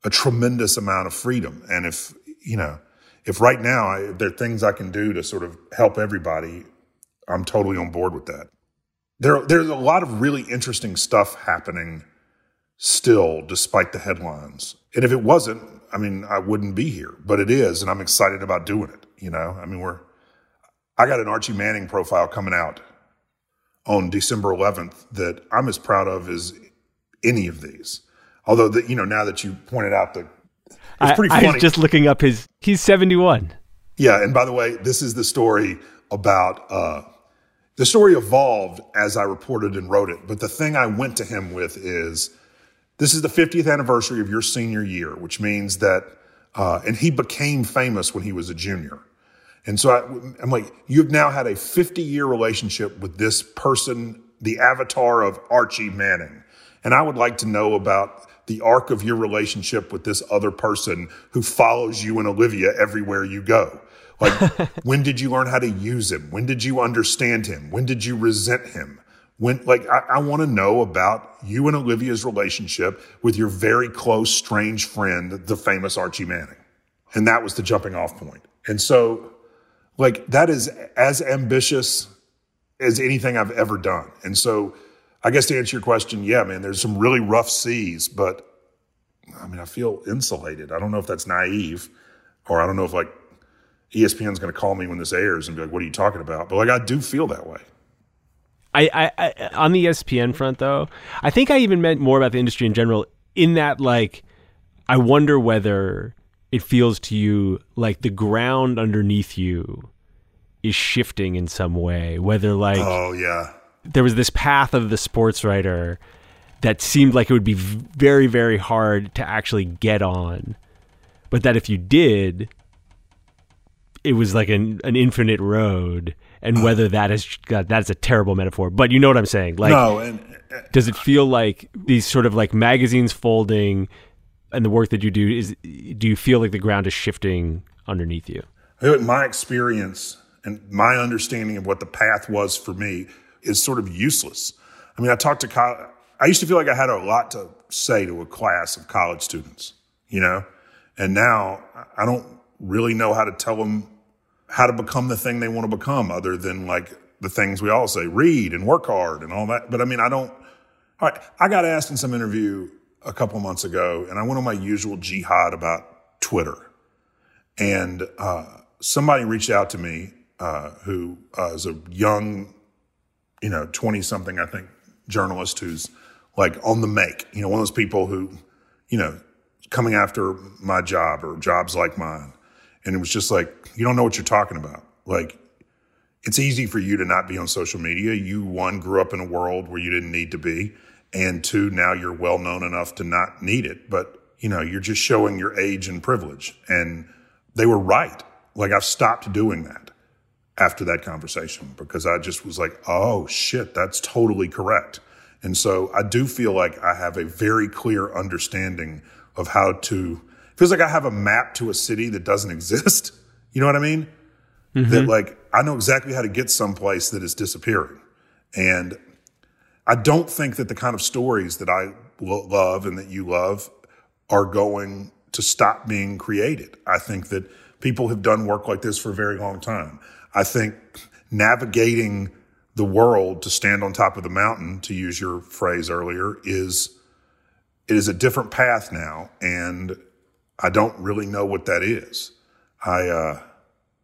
a tremendous amount of freedom. And if you know, if right now I, there are things I can do to sort of help everybody, I'm totally on board with that. There, there's a lot of really interesting stuff happening still, despite the headlines. And if it wasn't, I mean, I wouldn't be here, but it is, and I'm excited about doing it. You know, I mean, we're, I got an Archie Manning profile coming out on December 11th that I'm as proud of as any of these. Although, the, you know, now that you pointed out the, it's pretty I, funny. I was just looking up his. He's seventy one. Yeah, and by the way, this is the story about uh, the story evolved as I reported and wrote it. But the thing I went to him with is this is the 50th anniversary of your senior year, which means that, uh, and he became famous when he was a junior. And so I, I'm like, you've now had a 50 year relationship with this person, the avatar of Archie Manning. And I would like to know about the arc of your relationship with this other person who follows you and Olivia everywhere you go. Like, when did you learn how to use him? When did you understand him? When did you resent him? When, like, I, I want to know about you and Olivia's relationship with your very close, strange friend, the famous Archie Manning. And that was the jumping off point. And so, like, that is as ambitious as anything I've ever done. And so, I guess to answer your question, yeah, man, there's some really rough seas, but I mean, I feel insulated. I don't know if that's naive or I don't know if like ESPN's going to call me when this airs and be like, what are you talking about? But like, I do feel that way. I, I, I on the ESPN front though, I think I even meant more about the industry in general. In that, like, I wonder whether it feels to you like the ground underneath you is shifting in some way. Whether like, oh yeah, there was this path of the sports writer that seemed like it would be very, very hard to actually get on, but that if you did, it was like an an infinite road and uh. whether that is God, that's a terrible metaphor, but you know what I'm saying. Like, no, and, uh, uh, does it feel like these sort of like magazines folding, and the work that you do is? Do you feel like the ground is shifting underneath you? My experience and my understanding of what the path was for me is sort of useless. I mean, I talked to college. I used to feel like I had a lot to say to a class of college students, you know, and now I don't really know how to tell them how to become the thing they want to become other than like the things we all say, read and work hard and all that. But I mean, I don't, all right. I got asked in some interview a couple months ago and I went on my usual jihad about Twitter and, uh, somebody reached out to me, uh, who uh, is a young, you know, 20 something, I think, journalist who's like on the make, you know, one of those people who, you know, coming after my job or jobs like mine. And it was just like, you don't know what you're talking about. Like, it's easy for you to not be on social media. You, one, grew up in a world where you didn't need to be. And two, now you're well known enough to not need it. But, you know, you're just showing your age and privilege. And they were right. Like, I've stopped doing that after that conversation because I just was like, oh shit, that's totally correct. And so I do feel like I have a very clear understanding of how to, feels like I have a map to a city that doesn't exist. You know what I mean? Mm-hmm. That like, I know exactly how to get someplace that is disappearing. And I don't think that the kind of stories that I lo- love and that you love are going to stop being created. I think that people have done work like this for a very long time. I think navigating the world to stand on top of the mountain, to use your phrase earlier, is it is a different path now, and I don't really know what that is. I uh,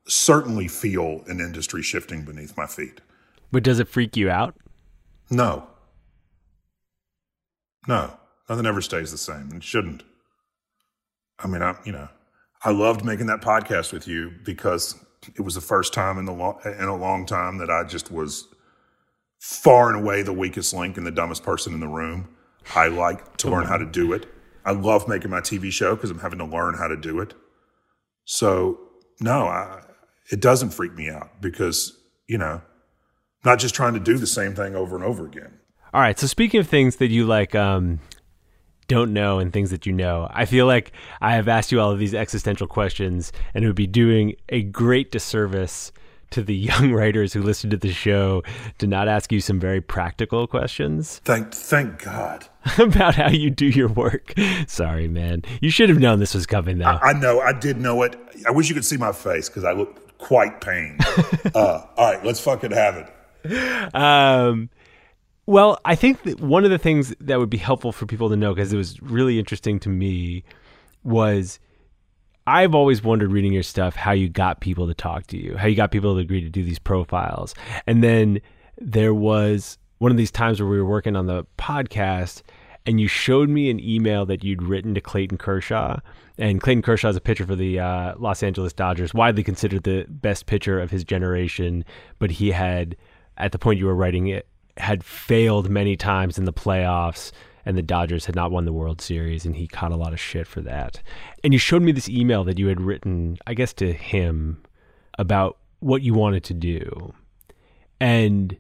certainly feel an industry shifting beneath my feet. But does it freak you out? No. No. Nothing ever stays the same. It shouldn't. I mean, I you know, I loved making that podcast with you because it was the first time in the lo- in a long time that I just was far and away the weakest link and the dumbest person in the room. I like to learn how to do it. I love making my TV show because I'm having to learn how to do it. So no, I, it doesn't freak me out because, you know, not just trying to do the same thing over and over again. All right. So speaking of things that you like, um, don't know and things that you know. I feel like I have asked you all of these existential questions and it would be doing a great disservice to the young writers who listen to the show to not ask you some very practical questions. Thank thank God. about how you do your work. Sorry, man. You should have known this was coming though. I, I know, I did know it. I wish you could see my face because I look quite pained. uh, all right, let's fucking have it. Um well, I think that one of the things that would be helpful for people to know, because it was really interesting to me, was I've always wondered reading your stuff how you got people to talk to you, how you got people to agree to do these profiles. And then there was one of these times where we were working on the podcast and you showed me an email that you'd written to Clayton Kershaw. And Clayton Kershaw is a pitcher for the uh, Los Angeles Dodgers, widely considered the best pitcher of his generation. But he had, at the point you were writing it, had failed many times in the playoffs and the Dodgers had not won the World Series and he caught a lot of shit for that. And you showed me this email that you had written, I guess to him about what you wanted to do. And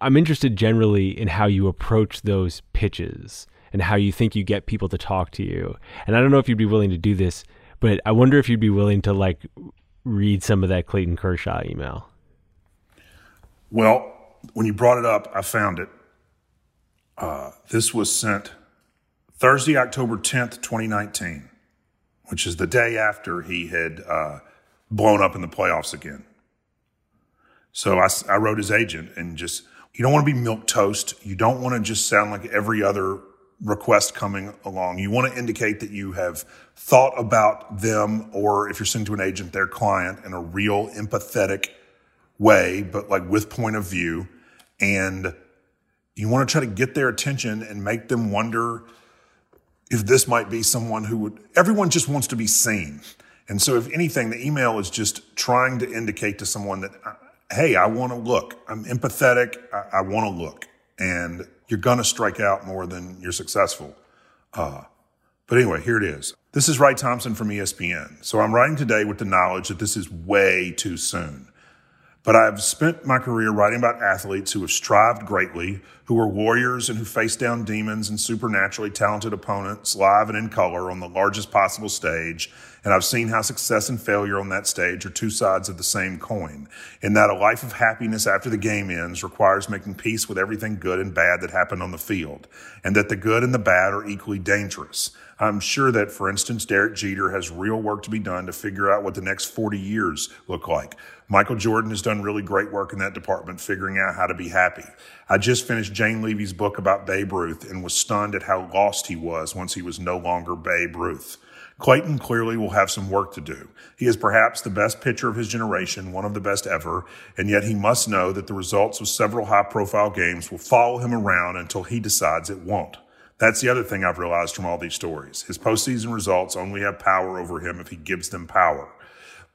I'm interested generally in how you approach those pitches and how you think you get people to talk to you. And I don't know if you'd be willing to do this, but I wonder if you'd be willing to like read some of that Clayton Kershaw email. Well, when you brought it up, I found it. Uh, this was sent Thursday, October 10th, 2019, which is the day after he had uh, blown up in the playoffs again. So I, I wrote his agent and just, you don't want to be milk toast. You don't want to just sound like every other request coming along. You want to indicate that you have thought about them, or if you're sending to an agent, their client in a real empathetic way, but like with point of view and you want to try to get their attention and make them wonder if this might be someone who would, everyone just wants to be seen. And so, if anything, the email is just trying to indicate to someone that, hey, I want to look. I'm empathetic. I, I want to look. And you're going to strike out more than you're successful. Uh, but anyway, here it is. This is Wright Thompson from ESPN. So I'm writing today with the knowledge that this is way too soon. But I've spent my career writing about athletes who have strived greatly, who were warriors and who faced down demons and supernaturally talented opponents live and in color on the largest possible stage. And I've seen how success and failure on that stage are two sides of the same coin, and that a life of happiness after the game ends requires making peace with everything good and bad that happened on the field, and that the good and the bad are equally dangerous. I'm sure that, for instance, Derek Jeter has real work to be done to figure out what the next 40 years look like. Michael Jordan has done really great work in that department, figuring out how to be happy. I just finished Jane Leavy's book about Babe Ruth and was stunned at how lost he was once he was no longer Babe Ruth. Clayton clearly will have some work to do. He is perhaps the best pitcher of his generation, one of the best ever, and yet he must know that the results of several high profile games will follow him around until he decides it won't. That's the other thing I've realized from all these stories. His postseason results only have power over him if he gives them power.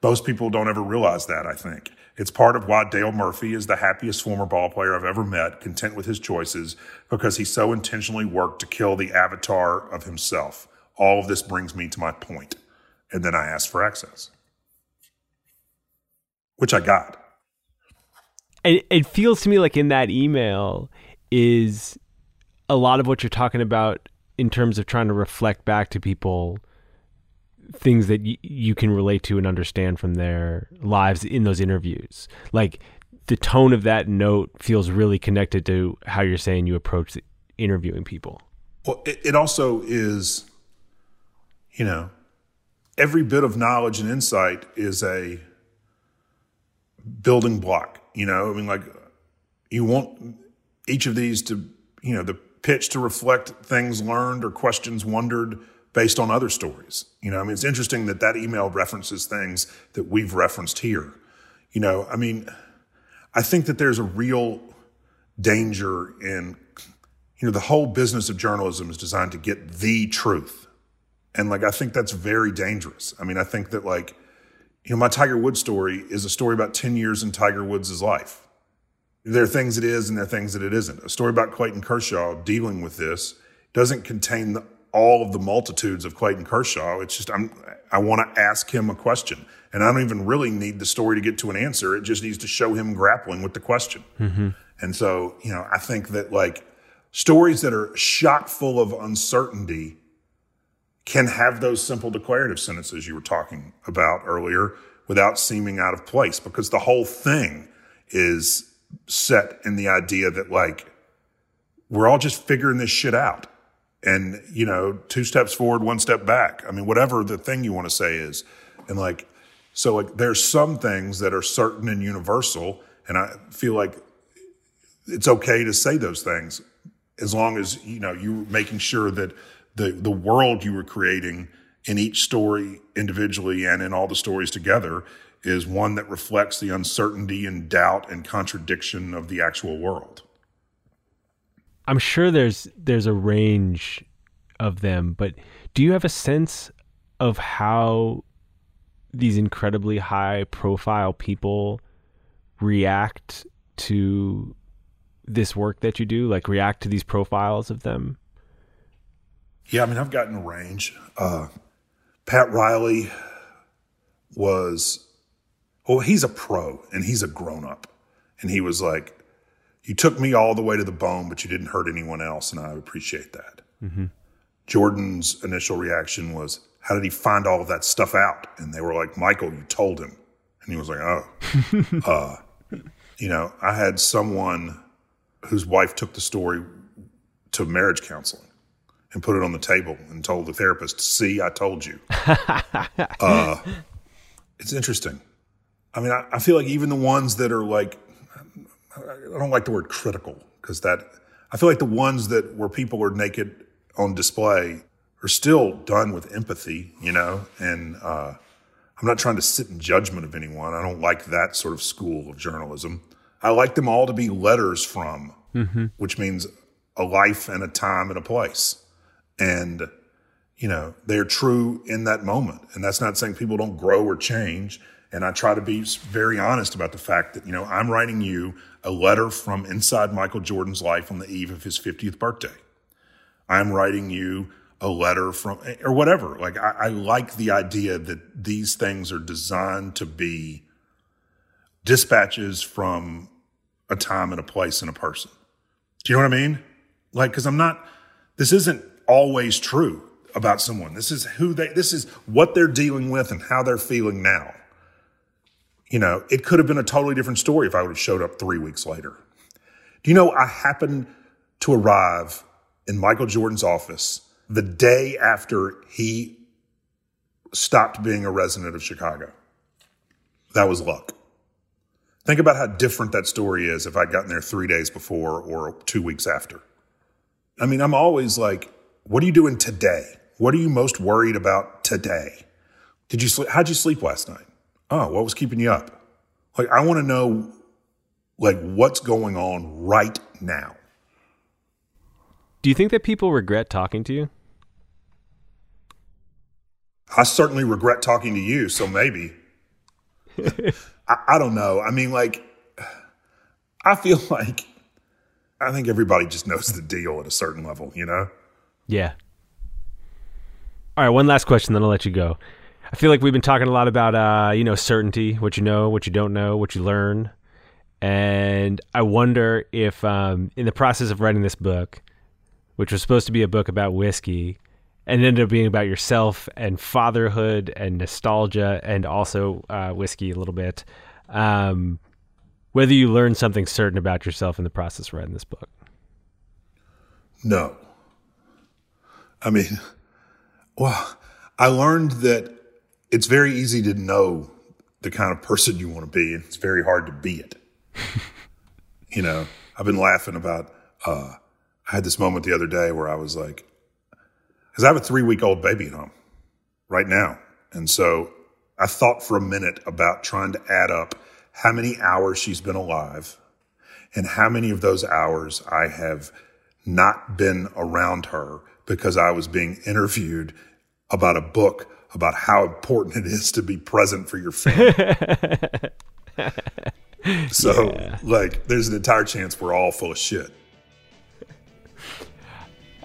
Most people don't ever realize that, I think. It's part of why Dale Murphy is the happiest former ball player I've ever met, content with his choices, because he so intentionally worked to kill the avatar of himself. All of this brings me to my point. And then I asked for access, which I got. And it feels to me like in that email is a lot of what you're talking about in terms of trying to reflect back to people things that y- you can relate to and understand from their lives in those interviews. Like the tone of that note feels really connected to how you're saying you approach interviewing people. Well, it, it also is, you know, every bit of knowledge and insight is a building block. You know, I mean, like you want each of these to, you know, the pitch to reflect things learned or questions wondered based on other stories. You know, I mean, it's interesting that that email references things that we've referenced here. You know, I mean, I think that there's a real danger in, you know, the whole business of journalism is designed to get the truth. And like, I think that's very dangerous. I mean, I think that like, you know, my Tiger Woods story is a story about 10 years in Tiger Woods' life. There are things it is and there are things that it isn't. A story about Clayton Kershaw dealing with this doesn't contain the, all of the multitudes of Clayton Kershaw. It's just I'm I want to ask him a question, and I don't even really need the story to get to an answer. It just needs to show him grappling with the question. Mm-hmm. And so, you know, I think that like stories that are shot full of uncertainty can have those simple declarative sentences you were talking about earlier without seeming out of place because the whole thing is set in the idea that like we're all just figuring this shit out and you know two steps forward one step back i mean whatever the thing you want to say is and like so like there's some things that are certain and universal and i feel like it's okay to say those things as long as you know you're making sure that the the world you were creating in each story individually and in all the stories together is one that reflects the uncertainty and doubt and contradiction of the actual world. I'm sure there's there's a range of them, but do you have a sense of how these incredibly high profile people react to this work that you do? Like react to these profiles of them? Yeah, I mean, I've gotten a range. Uh, Pat Riley was, well, he's a pro and he's a grown up. And he was like, You took me all the way to the bone, but you didn't hurt anyone else. And I appreciate that. Mm-hmm. Jordan's initial reaction was, How did he find all of that stuff out? And they were like, Michael, you told him. And he was like, Oh. uh, you know, I had someone whose wife took the story to marriage counseling and put it on the table and told the therapist, "See, I told you." uh, it's interesting. I mean, I, I, feel like even the ones that are like, I don't like the word critical because that I feel like the ones that where people are naked on display are still done with empathy, you know. And uh, I'm not trying to sit in judgment of anyone. I don't like that sort of school of journalism. I like them all to be letters from, mm-hmm. which means a life and a time and a place and you know they're true in that moment and that's not saying people don't grow or change and i try to be very honest about the fact that you know i'm writing you a letter from inside michael jordan's life on the eve of his 50th birthday i'm writing you a letter from or whatever like I, I like the idea that these things are designed to be dispatches from a time and a place and a person do you know what i mean like because i'm not this isn't always true about someone. This is who they, this is what they're dealing with and how they're feeling now. You know, it could have been a totally different story if I would have showed up three weeks later. Do you know, I happened to arrive in Michael Jordan's office the day after he stopped being a resident of Chicago. That was luck. Think about how different that story is if I'd gotten there three days before or two weeks after. I mean, I'm always like, what are you doing today? What are you most worried about today? Did you sleep? How'd you sleep last night? Oh, what was keeping you up? Like, I want to know, like, what's going on right now. Do you think that people regret talking to you? I certainly regret talking to you, so maybe. I, I don't know. I mean, like, I feel like I think everybody just knows the deal at a certain level, you know? Yeah. All right, one last question, then I'll let you go. I feel like we've been talking a lot about, uh, you know, certainty, what you know, what you don't know, what you learn. And I wonder if, um, in the process of writing this book, which was supposed to be a book about whiskey, and ended up being about yourself and fatherhood and nostalgia and also uh, whiskey a little bit, um, whether you learned something certain about yourself in the process of writing this book. No. I mean, well, I learned that it's very easy to know the kind of person you want to be, and it's very hard to be it. you know, I've been laughing about, uh, I had this moment the other day where I was like, because I have a three week old baby at home right now. And so I thought for a minute about trying to add up how many hours she's been alive and how many of those hours I have not been around her because I was being interviewed about a book about how important it is to be present for your family. so, yeah. like, there's an entire chance we're all full of shit.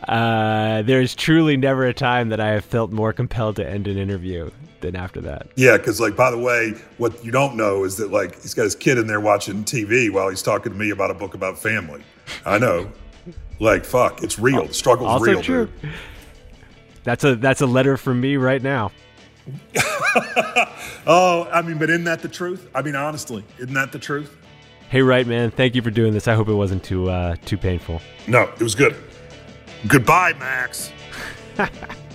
Uh, there's truly never a time that I have felt more compelled to end an interview than after that. Yeah, because like by the way, what you don't know is that like he's got his kid in there watching TV while he's talking to me about a book about family. I know. Like fuck, it's real. The struggle's also real, true. dude. That's a that's a letter from me Wright now. Oh, I mean, but isn't that the truth? I mean, honestly, isn't that the truth? Hey, right, man. Thank you for doing this. I hope it wasn't too uh, too painful. No, it was good. Goodbye, Max.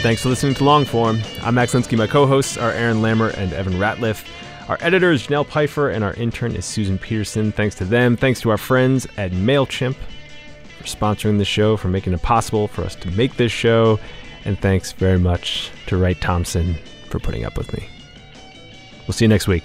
Thanks for listening to Longform. I'm Max Linsky. My co-hosts are Aaron Lammer and Evan Ratliff. Our editor is Janelle Pfeiffer, and our intern is Susan Peterson. Thanks to them. Thanks to our friends at MailChimp for sponsoring the show, for making it possible for us to make this show. And thanks very much to Wright Thompson for putting up with me. We'll see you next week.